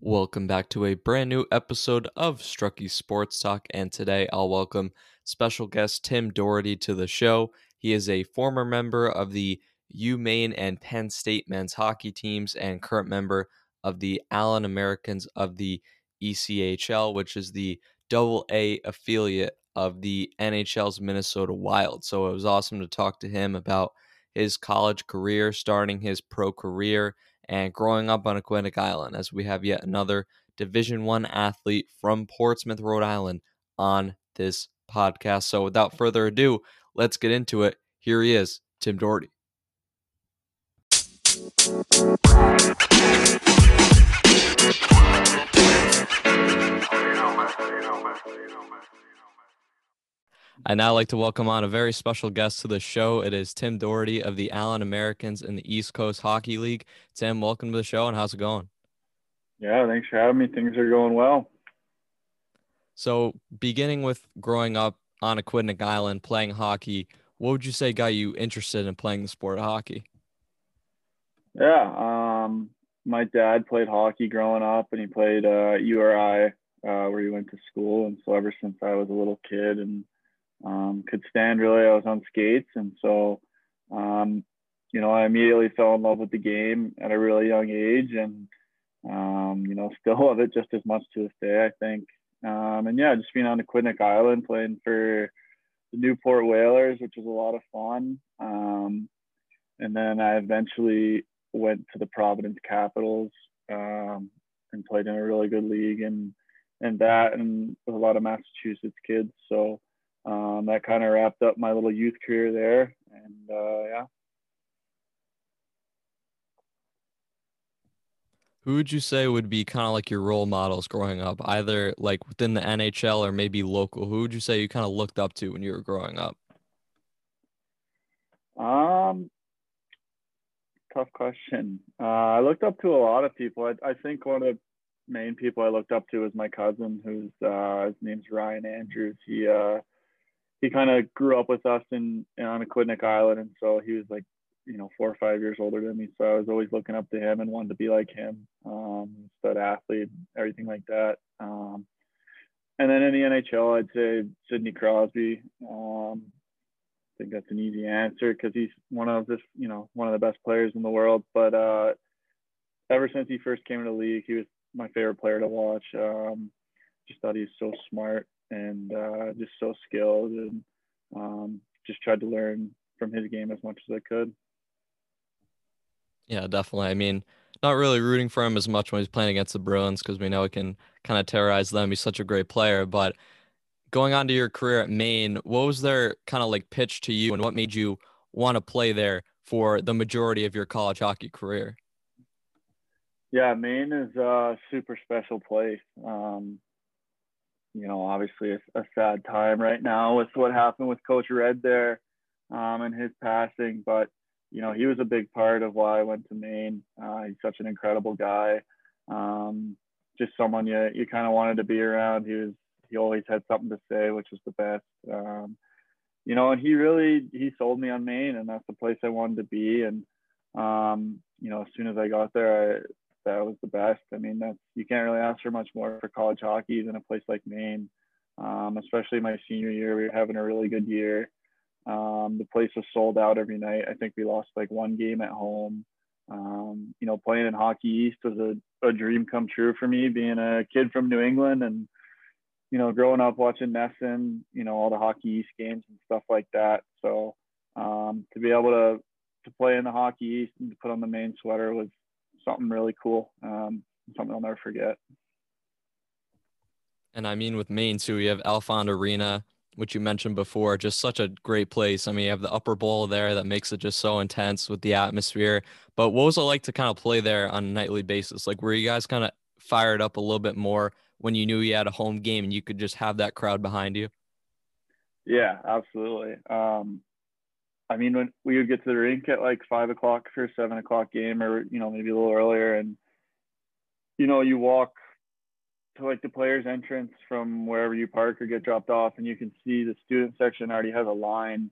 Welcome back to a brand new episode of Strucky Sports Talk, and today I'll welcome special guest Tim Doherty to the show. He is a former member of the UMaine and Penn State men's hockey teams and current member of the Allen Americans of the ECHL, which is the double A affiliate of the NHL's Minnesota Wild. So it was awesome to talk to him about his college career, starting his pro career, and growing up on Aquidneck Island, as we have yet another Division One athlete from Portsmouth, Rhode Island, on this podcast. So without further ado, let's get into it. Here he is, Tim Doherty. I now like to welcome on a very special guest to the show. It is Tim Doherty of the Allen Americans in the East Coast Hockey League. Tim, welcome to the show, and how's it going? Yeah, thanks for having me. Things are going well. So, beginning with growing up on Aquidneck Island playing hockey, what would you say got you interested in playing the sport of hockey? Yeah, um, my dad played hockey growing up, and he played uh, URI uh, where he went to school. And so, ever since I was a little kid and um, could stand really. I was on skates, and so um, you know I immediately fell in love with the game at a really young age, and um, you know still love it just as much to this day. I think, um, and yeah, just being on the Aquidneck Island playing for the Newport Whalers, which was a lot of fun. Um, and then I eventually went to the Providence Capitals um, and played in a really good league and and that and with a lot of Massachusetts kids. So um, that kind of wrapped up my little youth career there. And uh, yeah. Who would you say would be kind of like your role models growing up, either like within the NHL or maybe local? Who would you say you kind of looked up to when you were growing up? Um, tough question. Uh, I looked up to a lot of people. I, I think one of the main people I looked up to was my cousin, who's uh, his name's Ryan Andrews. He uh, he kind of grew up with us in, in on Aquidneck Island, and so he was like, you know, four or five years older than me. So I was always looking up to him and wanted to be like him, um, stud athlete, everything like that. Um, and then in the NHL, I'd say Sidney Crosby. Um, I think that's an easy answer because he's one of the, you know, one of the best players in the world. But uh, ever since he first came into the league, he was my favorite player to watch. Um, just thought he was so smart and uh, just so skilled and um, just tried to learn from his game as much as I could. Yeah, definitely. I mean, not really rooting for him as much when he's playing against the Bruins because we know he can kind of terrorize them. He's such a great player. But going on to your career at Maine, what was their kind of like pitch to you and what made you want to play there for the majority of your college hockey career? Yeah, Maine is a super special place. Um, you know, obviously a, a, sad time right now with what happened with Coach Red there um, and his passing. But, you know, he was a big part of why I went to Maine. Uh, he's such an incredible guy. Um, just someone you, you kind of wanted to be around. He was, he always had something to say, which was the best. Um, you know, and he really, he sold me on Maine and that's the place I wanted to be. And, um, you know, as soon as I got there, I, that was the best. I mean, that's you can't really ask for much more for college hockey than a place like Maine. Um, especially my senior year, we were having a really good year. Um, the place was sold out every night. I think we lost like one game at home. Um, you know, playing in Hockey East was a, a dream come true for me, being a kid from New England and you know, growing up watching NESN, you know, all the Hockey East games and stuff like that. So um, to be able to to play in the Hockey East and to put on the Maine sweater was something really cool. Um, something I'll never forget. And I mean, with Maine too, we have Alfond Arena, which you mentioned before, just such a great place. I mean, you have the upper bowl there that makes it just so intense with the atmosphere. But what was it like to kind of play there on a nightly basis? Like, were you guys kind of fired up a little bit more when you knew you had a home game and you could just have that crowd behind you? Yeah, absolutely. Um, I mean, when we would get to the rink at like five o'clock for a seven o'clock game, or you know maybe a little earlier, and you know you walk to like the players' entrance from wherever you park or get dropped off, and you can see the student section already has a line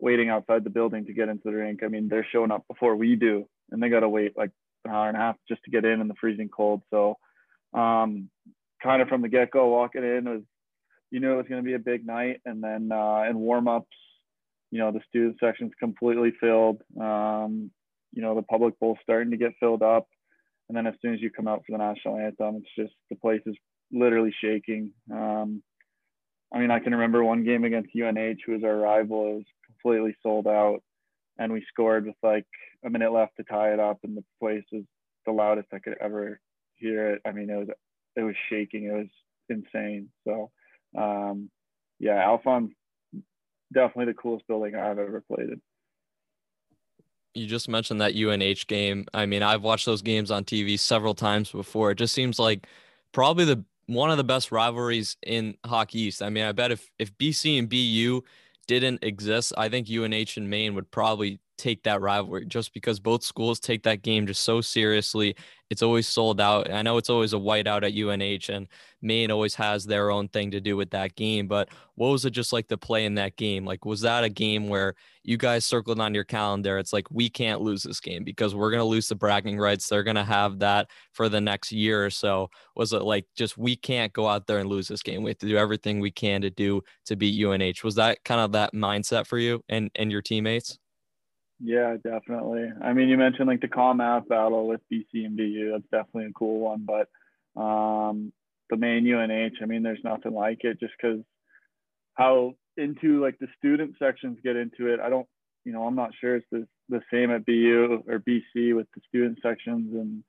waiting outside the building to get into the rink. I mean, they're showing up before we do, and they got to wait like an hour and a half just to get in in the freezing cold. So um, kind of from the get go, walking in was you knew it was going to be a big night, and then uh, in warm ups, you know, the student section's completely filled. Um, you know, the public bowl starting to get filled up, and then as soon as you come out for the national anthem, it's just the place is literally shaking. Um, I mean, I can remember one game against UNH, who was our rival. It was completely sold out, and we scored with like a minute left to tie it up, and the place was the loudest I could ever hear it. I mean, it was it was shaking. It was insane. So, um, yeah, Alfond's definitely the coolest building I've ever played in. You just mentioned that UNH game. I mean, I've watched those games on TV several times before. It just seems like probably the one of the best rivalries in Hockey East. I mean, I bet if if BC and BU didn't exist, I think UNH and Maine would probably take that rivalry just because both schools take that game just so seriously. It's always sold out. I know it's always a whiteout at UNH, and Maine always has their own thing to do with that game. But what was it just like to play in that game? Like, was that a game where you guys circled on your calendar? It's like, we can't lose this game because we're going to lose the bragging rights. They're going to have that for the next year or so. Was it like just, we can't go out there and lose this game? We have to do everything we can to do to beat UNH. Was that kind of that mindset for you and, and your teammates? Yeah, definitely. I mean, you mentioned like the Comm Ave battle with BC and BU. That's definitely a cool one. But um, the Maine UNH, I mean, there's nothing like it just because how into like the student sections get into it. I don't, you know, I'm not sure it's the, the same at BU or BC with the student sections and,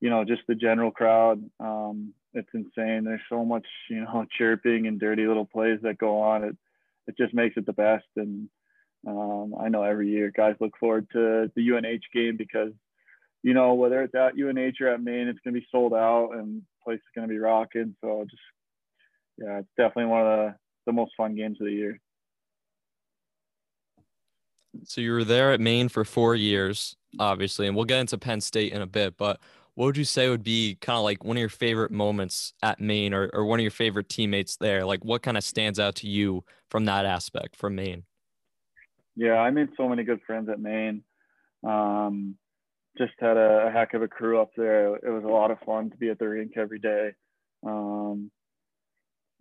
you know, just the general crowd. Um, it's insane. There's so much, you know, chirping and dirty little plays that go on. It, it just makes it the best. And, um, I know every year guys look forward to the UNH game because, you know, whether it's at UNH or at Maine, it's going to be sold out and place is going to be rocking. So just, yeah, it's definitely one of the, the most fun games of the year. So you were there at Maine for four years, obviously, and we'll get into Penn State in a bit. But what would you say would be kind of like one of your favorite moments at Maine or, or one of your favorite teammates there? Like what kind of stands out to you from that aspect from Maine? Yeah, I made so many good friends at Maine. Um, just had a, a, heck of a crew up there. It was a lot of fun to be at the rink every day. Um,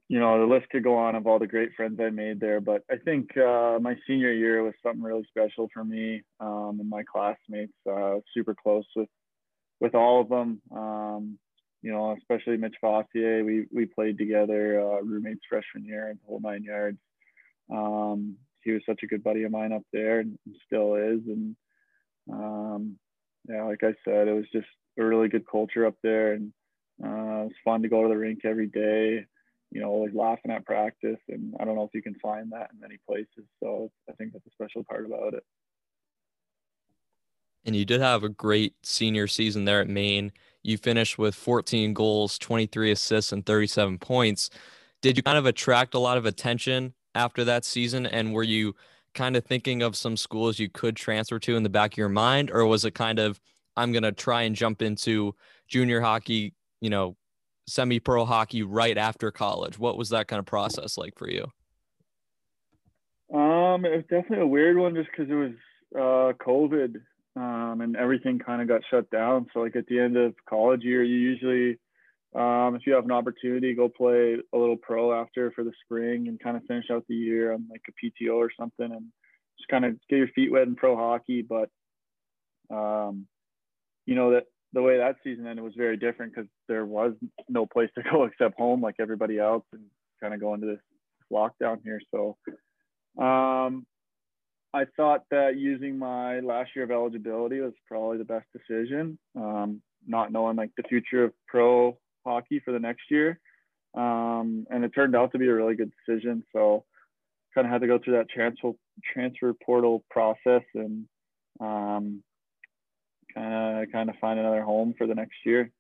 you know, the list could go on of all the great friends I made there, but I think uh, my senior year was something really special for me um, and my classmates. Uh, super close with with all of them. Um, you know, especially Mitch Fossier. We we played together, uh, roommates freshman year and whole nine yards. Um, he was such a good buddy of mine up there and still is. And um, yeah, like I said, it was just a really good culture up there, and uh, it was fun to go to the rink every day. You know, always laughing at practice, and I don't know if you can find that in many places. So I think that's a special part about it. And you did have a great senior season there at Maine. You finished with 14 goals, 23 assists, and 37 points. Did you kind of attract a lot of attention after that season? And were you kind of thinking of some schools you could transfer to in the back of your mind? Or was it kind of, I'm going to try and jump into junior hockey, you know, semi pro hockey right after college? What was that kind of process like for you? Um, it was definitely a weird one just because it was uh, COVID um, and everything kind of got shut down. So, like at the end of college year, you usually um, if you have an opportunity, go play a little pro after for the spring and kind of finish out the year on like a PTO or something and just kind of get your feet wet in pro hockey. But, um, you know, that the way that season ended was very different because there was no place to go except home like everybody else and kind of go into this lockdown here. So, um, I thought that using my last year of eligibility was probably the best decision. Um, not knowing like the future of pro hockey for the next year. Um, and it turned out to be a really good decision. So kind of had to go through that transfer transfer portal process and um, kind of kind of find another home for the next year.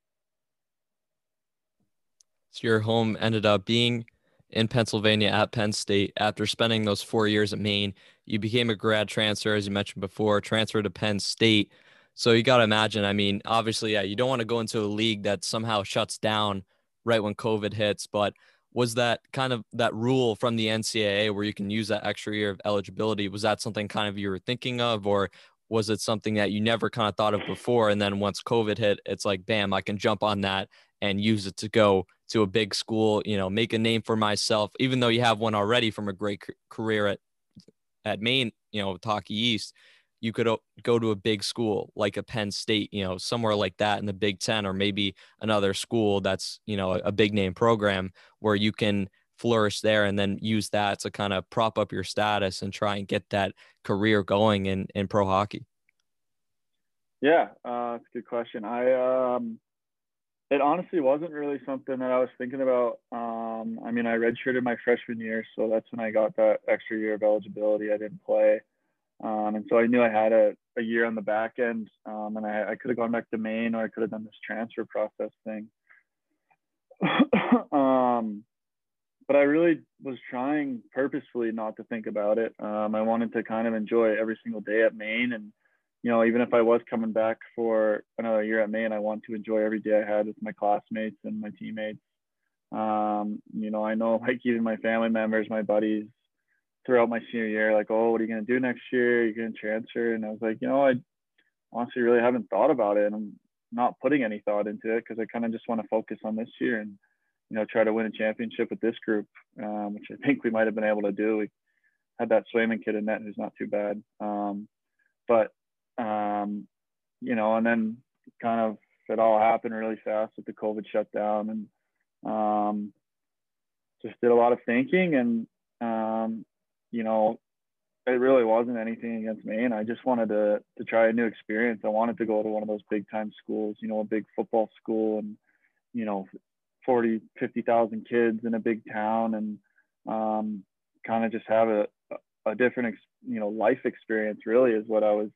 So your home ended up being in Pennsylvania at Penn State. After spending those four years at Maine, you became a grad transfer, as you mentioned before, transferred to Penn State. So you got to imagine, I mean, obviously, yeah, you don't want to go into a league that somehow shuts down right when COVID hits, but was that kind of that rule from the NCAA where you can use that extra year of eligibility? Was that something kind of you were thinking of, or was it something that you never kind of thought of before? And then once COVID hit, it's like, bam, I can jump on that and use it to go to a big school, you know, make a name for myself, even though you have one already from a great career at at Maine, you know, Hockey East, you could go to a big school like a Penn State, you know, somewhere like that in the Big Ten, or maybe another school that's, you know, a big name program where you can flourish there and then use that to kind of prop up your status and try and get that career going in, in pro hockey? Yeah, uh, that's a good question. I, um, it honestly wasn't really something that I was thinking about. Um, I mean, I redshirted my freshman year, so that's when I got that extra year of eligibility. I didn't play. And so I knew I had a, a year on the back end, um, and I, I could have gone back to Maine or I could have done this transfer process thing. um, but I really was trying purposefully not to think about it. Um, I wanted to kind of enjoy every single day at Maine. And, you know, even if I was coming back for another year at Maine, I want to enjoy every day I had with my classmates and my teammates. Um, you know, I know like even my family members, my buddies throughout my senior year, like, oh, what are you going to do next year? You're going to transfer. And I was like, you know, I honestly really haven't thought about it. And I'm not putting any thought into it because I kind of just want to focus on this year and, you know, try to win a championship with this group, um, which I think we might have been able to do. We had that Swayman kid in net who's not too bad. Um, but, um, you know, and then kind of it all happened really fast with the COVID shutdown and um, just did a lot of thinking and, um, you know, it really wasn't anything against. And I just wanted to, to try a new experience. I wanted to go to one of those big time schools, you know, a big football school and, you know, 40, 50,000 kids in a big town and um, kind of just have a, a different, you know, life experience really is what I was,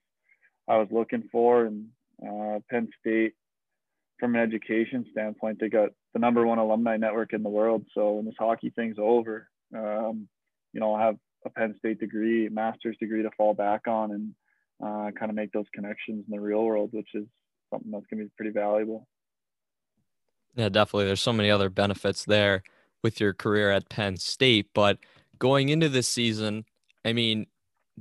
I was looking for. And uh, Penn State, from an education standpoint, they got the number one alumni network in the world. So when this hockey thing's over, um, you know, I'll have a Penn State degree, master's degree to fall back on and uh, kind of make those connections in the real world, which is something that's going to be pretty valuable. Yeah, definitely. There's so many other benefits there with your career at Penn State. But going into this season, I mean,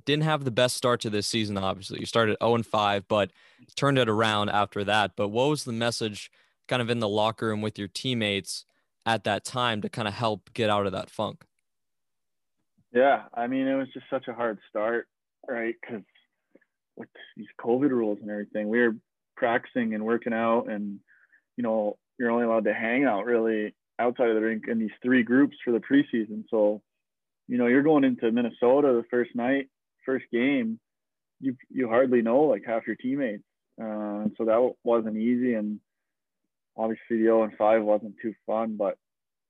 didn't have the best start to this season, obviously. You started 0 and 5, but turned it around after that. But what was the message kind of in the locker room with your teammates at that time to kind of help get out of that funk? Yeah, I mean, it was just such a hard start, right? Because with these COVID rules and everything, we were practicing and working out and, you know, you're only allowed to hang out really outside of the rink in these three groups for the preseason. So, you know, you're going into Minnesota the first night, first game, you you hardly know like half your teammates, uh, so that wasn't easy. And obviously the 0 and 5 wasn't too fun, but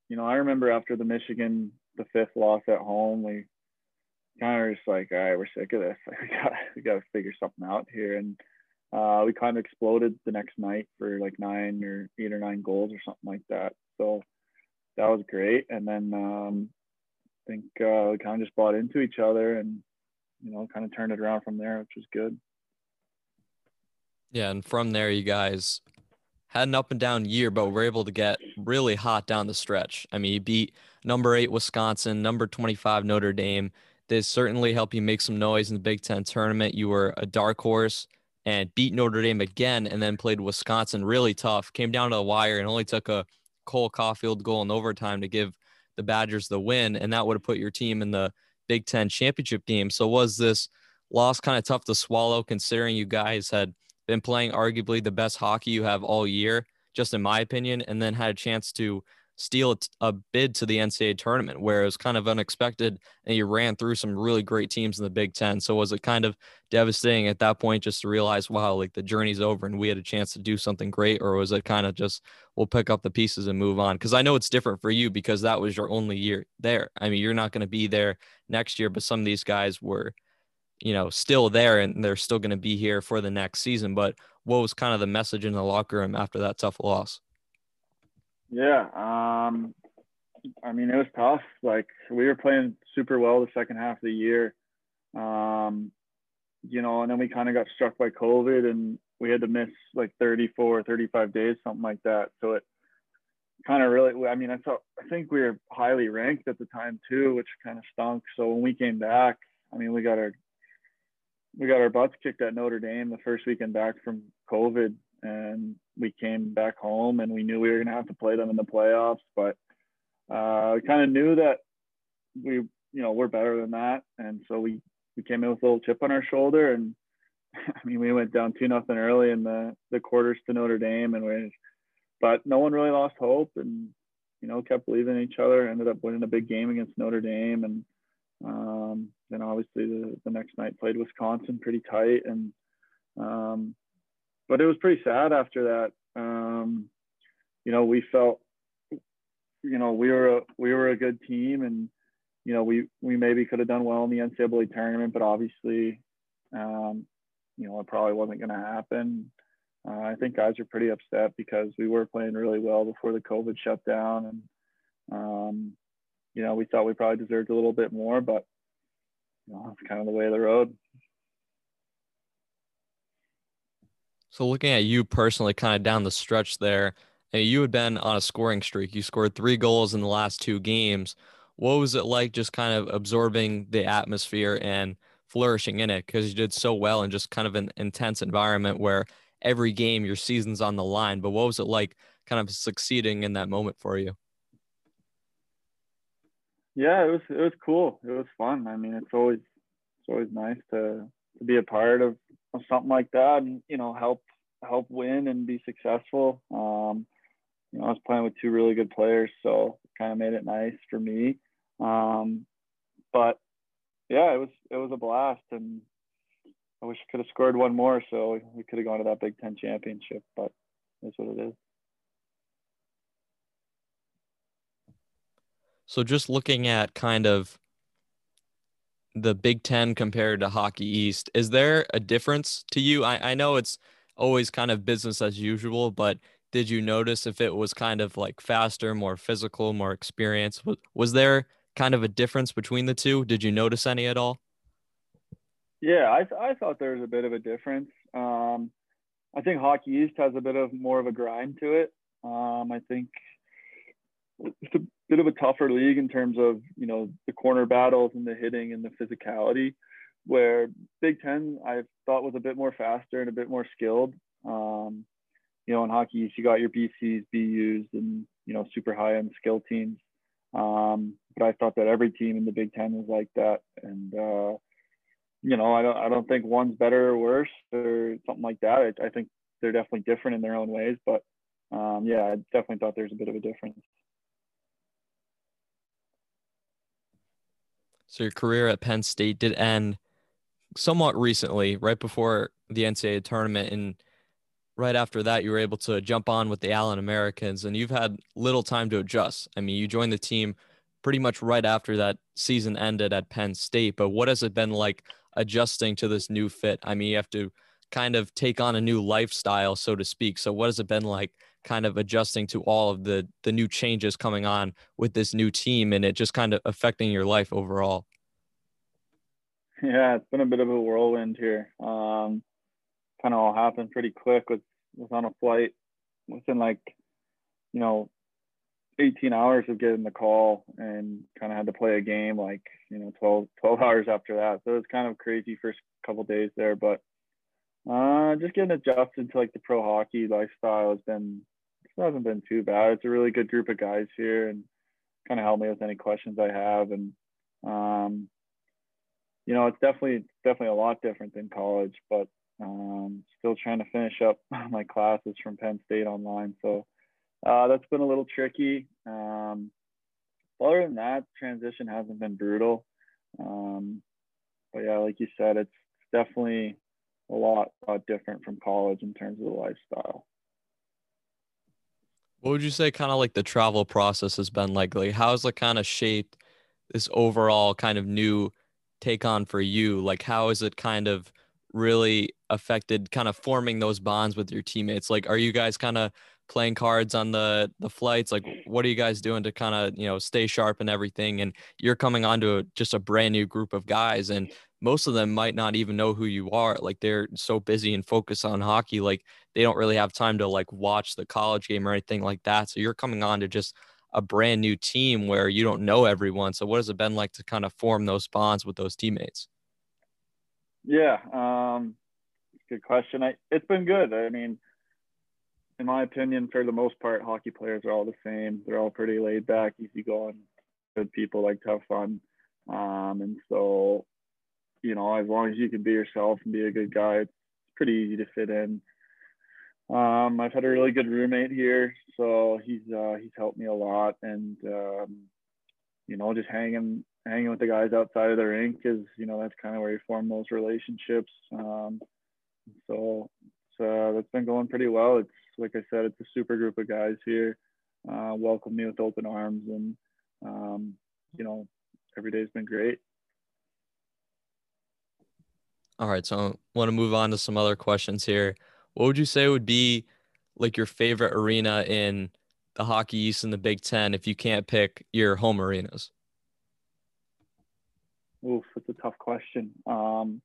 you know, I remember after the Michigan the fifth loss at home, we kind of just like, all right, we're sick of this. Like, we got we got to figure something out here, and uh, we kind of exploded the next night for like nine or eight or nine goals or something like that. So that was great. And then um, I think uh, we kind of just bought into each other and, you know, kind of turned it around from there, which was good. Yeah. And from there, you guys had an up and down year, but we were able to get really hot down the stretch. I mean, you beat number eight Wisconsin, number 25 Notre Dame. This certainly helped you make some noise in the Big Ten tournament. You were a dark horse and beat Notre Dame again and then played Wisconsin really tough. Came down to the wire and only took a Cole Caufield goal in overtime to give the Badgers the win. And that would have put your team in the Big Ten championship game. So was this loss kind of tough to swallow considering you guys had been playing arguably the best hockey you have all year, just in my opinion, and then had a chance to steal a bid to the NCAA tournament where it was kind of unexpected and you ran through some really great teams in the Big Ten. So was it kind of devastating at that point just to realize, wow, like the journey's over and we had a chance to do something great? Or was it kind of just, we'll pick up the pieces and move on? Because I know it's different for you because that was your only year there. I mean, you're not going to be there next year, but some of these guys were, you know, still there and they're still going to be here for the next season. But what was kind of the message in the locker room after that tough loss? Yeah. Um, I mean, it was tough. Like we were playing super well the second half of the year. Um, you know, and then we kind of got struck by COVID and we had to miss like 34, 35 days, something like that. So it kind of really, I mean, I thought, I think we were highly ranked at the time too, which kind of stunk. So when we came back, I mean, we got our, we got our butts kicked at Notre Dame the first weekend back from COVID. and we came back home and we knew we were going to have to play them in the playoffs, but uh, we kind of knew that we, you know, we're better than that. And so we, we came in with a little chip on our shoulder and I mean, we went down two nothing early in the, the quarters to Notre Dame and we, but no one really lost hope and, you know, kept believing in each other, ended up winning a big game against Notre Dame. And um, then obviously the, the next night played Wisconsin pretty tight. And, um, but it was pretty sad after that. Um, you know, we felt, you know, we were a, we were a good team, and you know, we we maybe could have done well in the NCAA tournament, but obviously, um, you know, it probably wasn't going to happen. Uh, I think guys are pretty upset because we were playing really well before the COVID shutdown, and um, you know, we thought we probably deserved a little bit more, but you know, it's kind of the way of the road. So looking at you personally, kind of down the stretch there, uh, you had been on a scoring streak. You scored three goals in the last two games. What was it like just kind of absorbing the atmosphere and flourishing in it? Because you did so well in just kind of an intense environment where every game your season's on the line. But what was it like kind of succeeding in that moment for you? Yeah, it was it was cool. It was fun. I mean, it's always it's always nice to to be a part of, of something like that and you know help help win and be successful. Um, you know, I was playing with two really good players, so it kind of made it nice for me. Um, but yeah, it was it was a blast, and I wish I could have scored one more, so we could have gone to that Big Ten championship. But that's what it is. So just looking at kind of the Big Ten compared to Hockey East, is there a difference to you? I, I know it's always kind of business as usual, but did you notice if it was kind of like faster, more physical, more experience? Was, was there kind of a difference between the two? Did you notice any at all? Yeah, I, I thought there was a bit of a difference. Um, I think Hockey East has a bit of more of a grind to it. Um, I think it's a bit of a tougher league in terms of you know the corner battles and the hitting and the physicality where big 10 i thought was a bit more faster and a bit more skilled. Um, you know in hockey you got your BCs BUs and you know super high end skill teams. Um, but i thought that every team in the big 10 was like that. And uh, you know i don't i don't think one's better or worse or something like that. I, I think they're definitely different in their own ways. But um, yeah i definitely thought there's a bit of a difference So your career at Penn State did end somewhat recently, right before the NCAA tournament, and right after that, you were able to jump on with the Allen Americans, and you've had little time to adjust. I mean, you joined the team pretty much right after that season ended at Penn State, but what has it been like adjusting to this new fit? I mean, you have to kind of take on a new lifestyle, so to speak. So, what has it been like kind of adjusting to all of the the new changes coming on with this new team and it just kind of affecting your life overall. Yeah it's been a bit of a whirlwind here. Um kind of all happened pretty quick was was on a flight within like you know 18 hours of getting the call and kind of had to play a game like you know 12 12 hours after that. So it was kind of crazy first couple days there but uh, just getting adjusted to like the pro hockey lifestyle has been hasn't been too bad. It's a really good group of guys here and kind of help me with any questions I have. And um, you know, it's definitely definitely a lot different than college, but um, still trying to finish up my classes from Penn State online. So uh, that's been a little tricky. Um, other than that, transition hasn't been brutal. Um, but yeah, like you said, it's definitely a lot, lot different from college in terms of the lifestyle. What would you say kind of like the travel process has been like? Like how's it kind of shaped this overall kind of new take on for you? Like how is it kind of really affected kind of forming those bonds with your teammates? Like are you guys kind of playing cards on the the flights? Like what are you guys doing to kind of, you know, stay sharp and everything? And you're coming onto a, just a brand new group of guys and most of them might not even know who you are. Like they're so busy and focused on hockey, like they don't really have time to like watch the college game or anything like that. So you're coming on to just a brand new team where you don't know everyone. So what has it been like to kind of form those bonds with those teammates? Yeah, um, good question. I, it's been good. I mean, in my opinion, for the most part, hockey players are all the same. They're all pretty laid back, easygoing, good people, like to have fun. Um, and so, you know, as long as you can be yourself and be a good guy, it's pretty easy to fit in. Um, I've had a really good roommate here, so he's uh, he's helped me a lot, and um, you know, just hanging hanging with the guys outside of the rink is, you know, that's kind of where you form those relationships. Um, so uh, that's been going pretty well. It's like I said, it's a super group of guys here. Uh, welcome me with open arms, and um, you know, every day's been great. All right, so I want to move on to some other questions here. What would you say would be like your favorite arena in the Hockey East and the Big Ten if you can't pick your home arenas? Oof, that's a tough question. Um,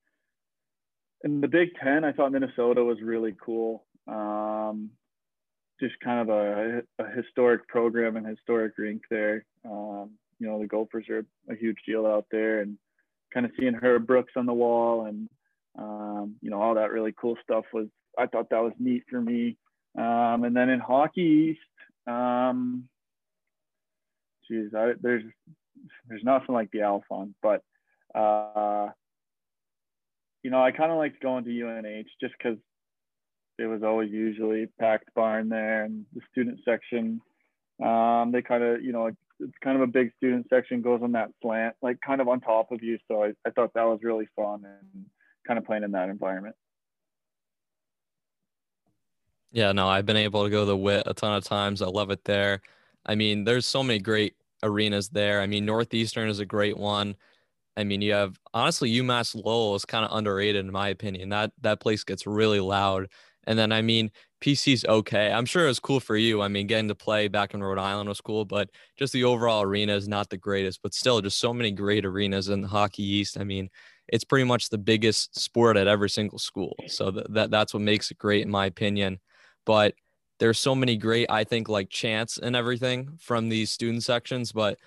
in the Big Ten, I thought Minnesota was really cool. Um, just kind of a, a, historic program and historic rink there. Um, you know, the Gophers are a huge deal out there, and kind of seeing Herb Brooks on the wall and um, you know all that really cool stuff was. I thought that was neat for me. Um, and then in Hockey East, um, geez, I, there's there's nothing like the Alfond, but uh, you know, I kind of liked going to UNH just because it was always usually packed barn there and the student section. Um, they kind of, you know, it's kind of a big student section goes on that slant, like kind of on top of you. So I, I thought that was really fun and kind of playing in that environment. Yeah, no, I've been able to go to the Whit a ton of times. I love it there. I mean, there's so many great arenas there. I mean, Northeastern is a great one. I mean, you have honestly UMass Lowell is kind of underrated in my opinion. That that place gets really loud. And then I mean, PC's okay. I'm sure it was cool for you. I mean, getting to play back in Rhode Island was cool, but just the overall arena is not the greatest. But still, just so many great arenas in the Hockey East. I mean, it's pretty much the biggest sport at every single school. So th- that that's what makes it great, in my opinion. But there's so many great, I think, like chants and everything from these student sections. But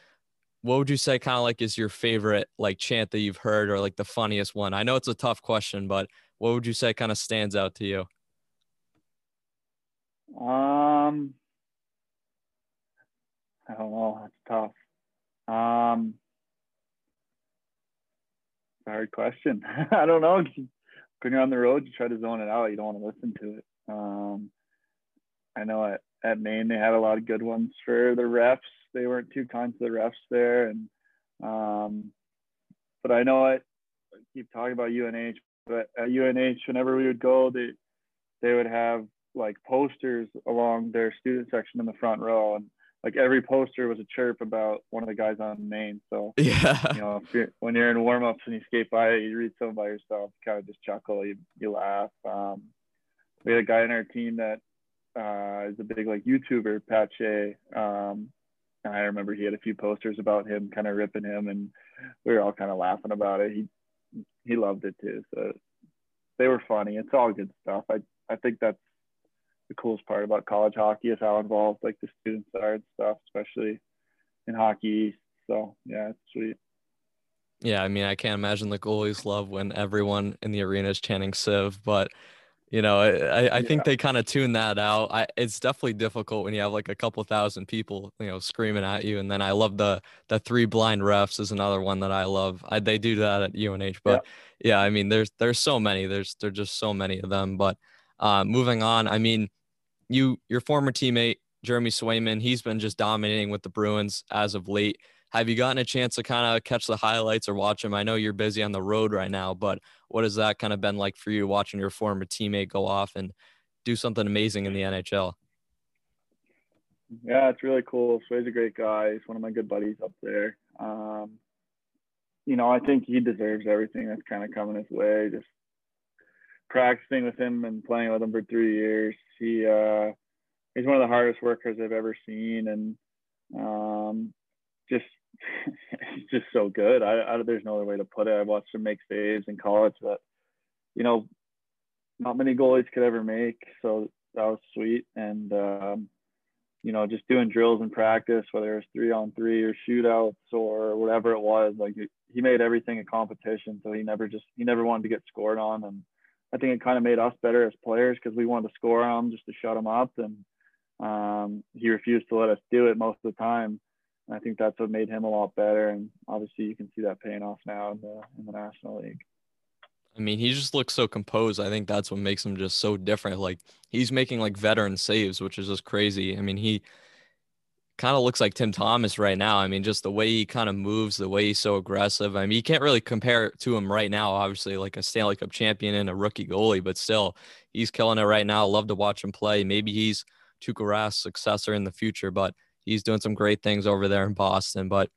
what would you say kind of like is your favorite like chant that you've heard or like the funniest one? I know it's a tough question, but what would you say kind of stands out to you? Um, I don't know. That's tough. Um, hard question. I don't know. When you're on the road, you try to zone it out. You don't want to listen to it. Um, I know at, at Maine they had a lot of good ones for the refs they weren't too kind to the refs there, and um, but I know it. I keep talking about UNH, but at UNH, whenever we would go, they they would have like posters along their student section in the front row, and like every poster was a chirp about one of the guys on Maine. So yeah, you know, you're, when you're in warm ups and you skate by it, you read something by yourself, kind of just chuckle, you you laugh. Um, we had a guy in our team that uh, is a big like YouTuber, Pat Shea. Um, and I remember he had a few posters about him, kind of ripping him, and we were all kind of laughing about it. He he loved it too. So they were funny. It's all good stuff. I I think that's the coolest part about college hockey is how involved like the students are and stuff, especially in hockey. So yeah, it's sweet. Yeah, I mean, I can't imagine the goalies love when everyone in the arena is chanting sieve, but you know i, I think they kind of tune that out I, it's definitely difficult when you have like a couple thousand people you know screaming at you and then i love the the three blind refs is another one that i love I, they do that at unh but yeah. yeah. i mean there's there's so many there's there's just so many of them but uh, moving on i mean you your former teammate jeremy swayman he's been just dominating with the bruins as of late have you gotten a chance to kind of catch the highlights or watch him? I know you're busy on the road right now, but what has that kind of been like for you watching your former teammate go off and do something amazing in the NHL? Yeah, it's really cool. Sway's a great guy. He's one of my good buddies up there. Um, you know, I think he deserves everything that's kind of coming his way. Just practicing with him and playing with him for three years. He uh, he's one of the hardest workers I've ever seen, and um, just he's just so good. I, I, there's no other way to put it. I watched him make saves in college that, you know, not many goalies could ever make. So that was sweet. And um, you know, just doing drills in practice, whether it was three on three or shootouts or whatever it was, like he made everything a competition. So he never just he never wanted to get scored on. And I think it kind of made us better as players because we wanted to score on him just to shut him up, and um, he refused to let us do it most of the time. And I think that's what made him a lot better. And obviously, you can see that paying off now in the in the National League. I mean, he just looks so composed. I think that's what makes him just so different. Like he's making like veteran saves, which is just crazy. I mean, he kind of looks like Tim Thomas right now. I mean, just the way he kind of moves, the way he's so aggressive. I mean, you can't really compare to him right now, obviously, like a Stanley Cup champion and a rookie goalie, but still, he's killing it right now. Love to watch him play. Maybe he's Tuukka Rask's successor in the future, but he's doing some great things over there in Boston. But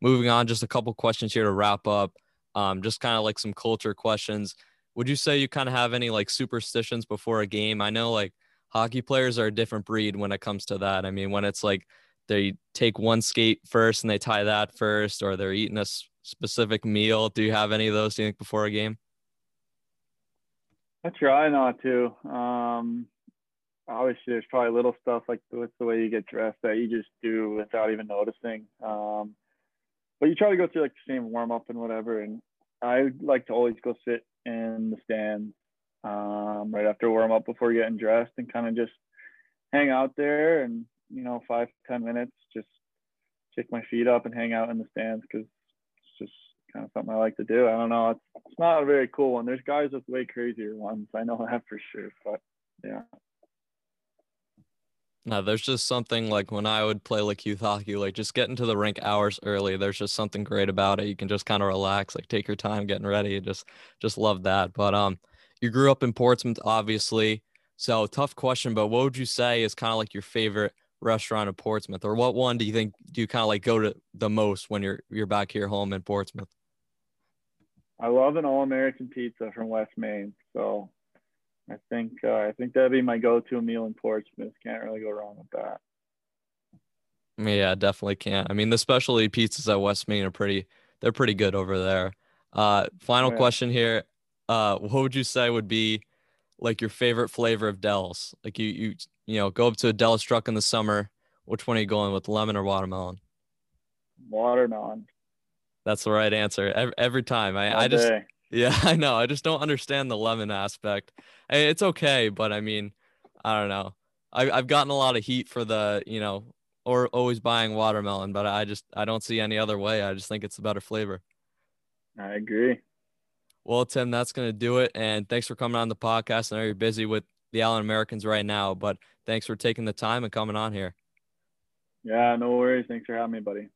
moving on, just a couple questions here to wrap up. Um, just kind of like some culture questions. Would you say you kind of have any like superstitions before a game? I know like hockey players are a different breed when it comes to that. I mean, when it's like they take one skate first and they tie that first, or they're eating a specific meal. Do you have any of those? Do you think before a game? I try not to. Um, obviously, there's probably little stuff like with the way you get dressed that you just do without even noticing. Um, but you try to go through like the same warm up and whatever. And I like to always go sit in the stands um, right after warm up before getting dressed and kind of just hang out there and you know five ten minutes just kick my feet up and hang out in the stands because it's just kind of something I like to do. I don't know. It's, it's not a very cool one. There's guys with way crazier ones. I know that for sure. But yeah. No, there's just something like when I would play like youth hockey, like just getting to the rink hours early. There's just something great about it. You can just kind of relax, like take your time getting ready. Just just love that. But um, you grew up in Portsmouth, obviously. So tough question, but what would you say is kind of like your favorite restaurant in Portsmouth, or what one do you think do you kind of like go to the most when you're you're back here home in Portsmouth? I love an all American pizza from West Main, so I think uh, I think that'd be my go-to meal in Portsmouth. Can't really go wrong with that. Yeah, definitely can't. I mean, the specialty pizzas at West Main are pretty. They're pretty good over there. Uh, final yeah. question here. Uh, what would you say would be like your favorite flavor of Del's? Like you, you, you know, go up to a Del's truck in the summer. Which one are you going with, lemon or watermelon? Watermelon. That's the right answer every, every time. I, I just, yeah, I know. I just don't understand the lemon aspect. It's okay, but I mean, I don't know. I, I've gotten a lot of heat for the, you know, or always buying watermelon, but I just I don't see any other way. I just think it's a better flavor. I agree. Well, Tim, that's going to do it. And thanks for coming on the podcast. I know you're busy with the Allen Americans right now, but thanks for taking the time and coming on here. Yeah, no worries. Thanks for having me, buddy.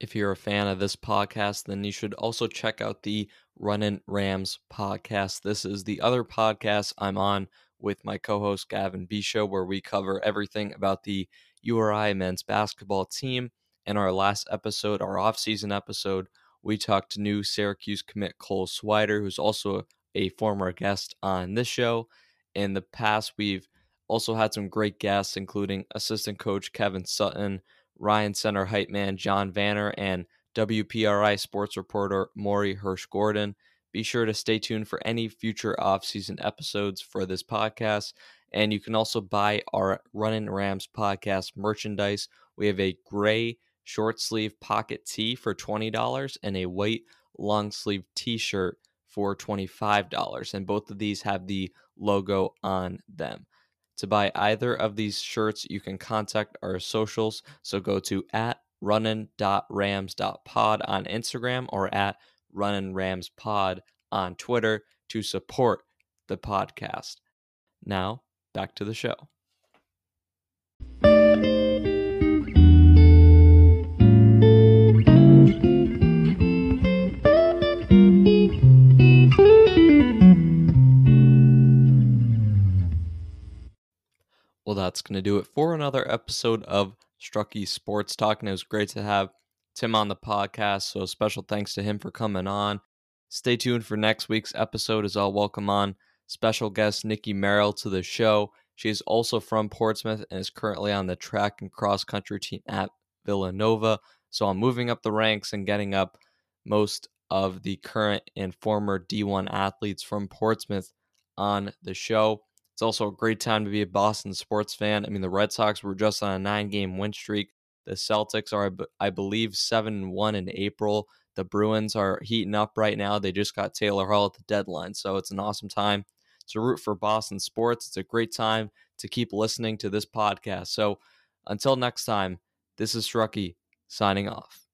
If you're a fan of this podcast, then you should also check out the Runnin' Rams podcast. This is the other podcast I'm on with my co host Gavin Bisho, where we cover everything about the URI men's basketball team. In our last episode, our offseason episode, we talked to new Syracuse commit Cole Swider, who's also a former guest on this show. In the past, we've also had some great guests, including assistant coach Kevin Sutton, Ryan Center hype man John Vanner, and WPRI sports reporter Morey Hershgordon. Be sure to stay tuned for any future off-season episodes for this podcast. And you can also buy our Runnin' Rams podcast merchandise. We have a gray short sleeve pocket tee for $20 and a white long sleeve t shirt for $25. And both of these have the logo on them. To buy either of these shirts, you can contact our socials. So go to at runnin.rams.pod on Instagram or at runninramspod on Twitter to support the podcast. Now, back to the show. Well, that's going to do it for another episode of Strucky Sports Talk. And it was great to have Tim on the podcast. So, special thanks to him for coming on. Stay tuned for next week's episode as I'll welcome on special guest Nikki Merrill to the show. She is also from Portsmouth and is currently on the track and cross country team at Villanova. So, I'm moving up the ranks and getting up most of the current and former D1 athletes from Portsmouth on the show. It's also a great time to be a Boston sports fan. I mean, the Red Sox were just on a nine game win streak. The Celtics are, I believe, 7 1 in April. The Bruins are heating up right now. They just got Taylor Hall at the deadline. So it's an awesome time to root for Boston sports. It's a great time to keep listening to this podcast. So until next time, this is Shrucky signing off.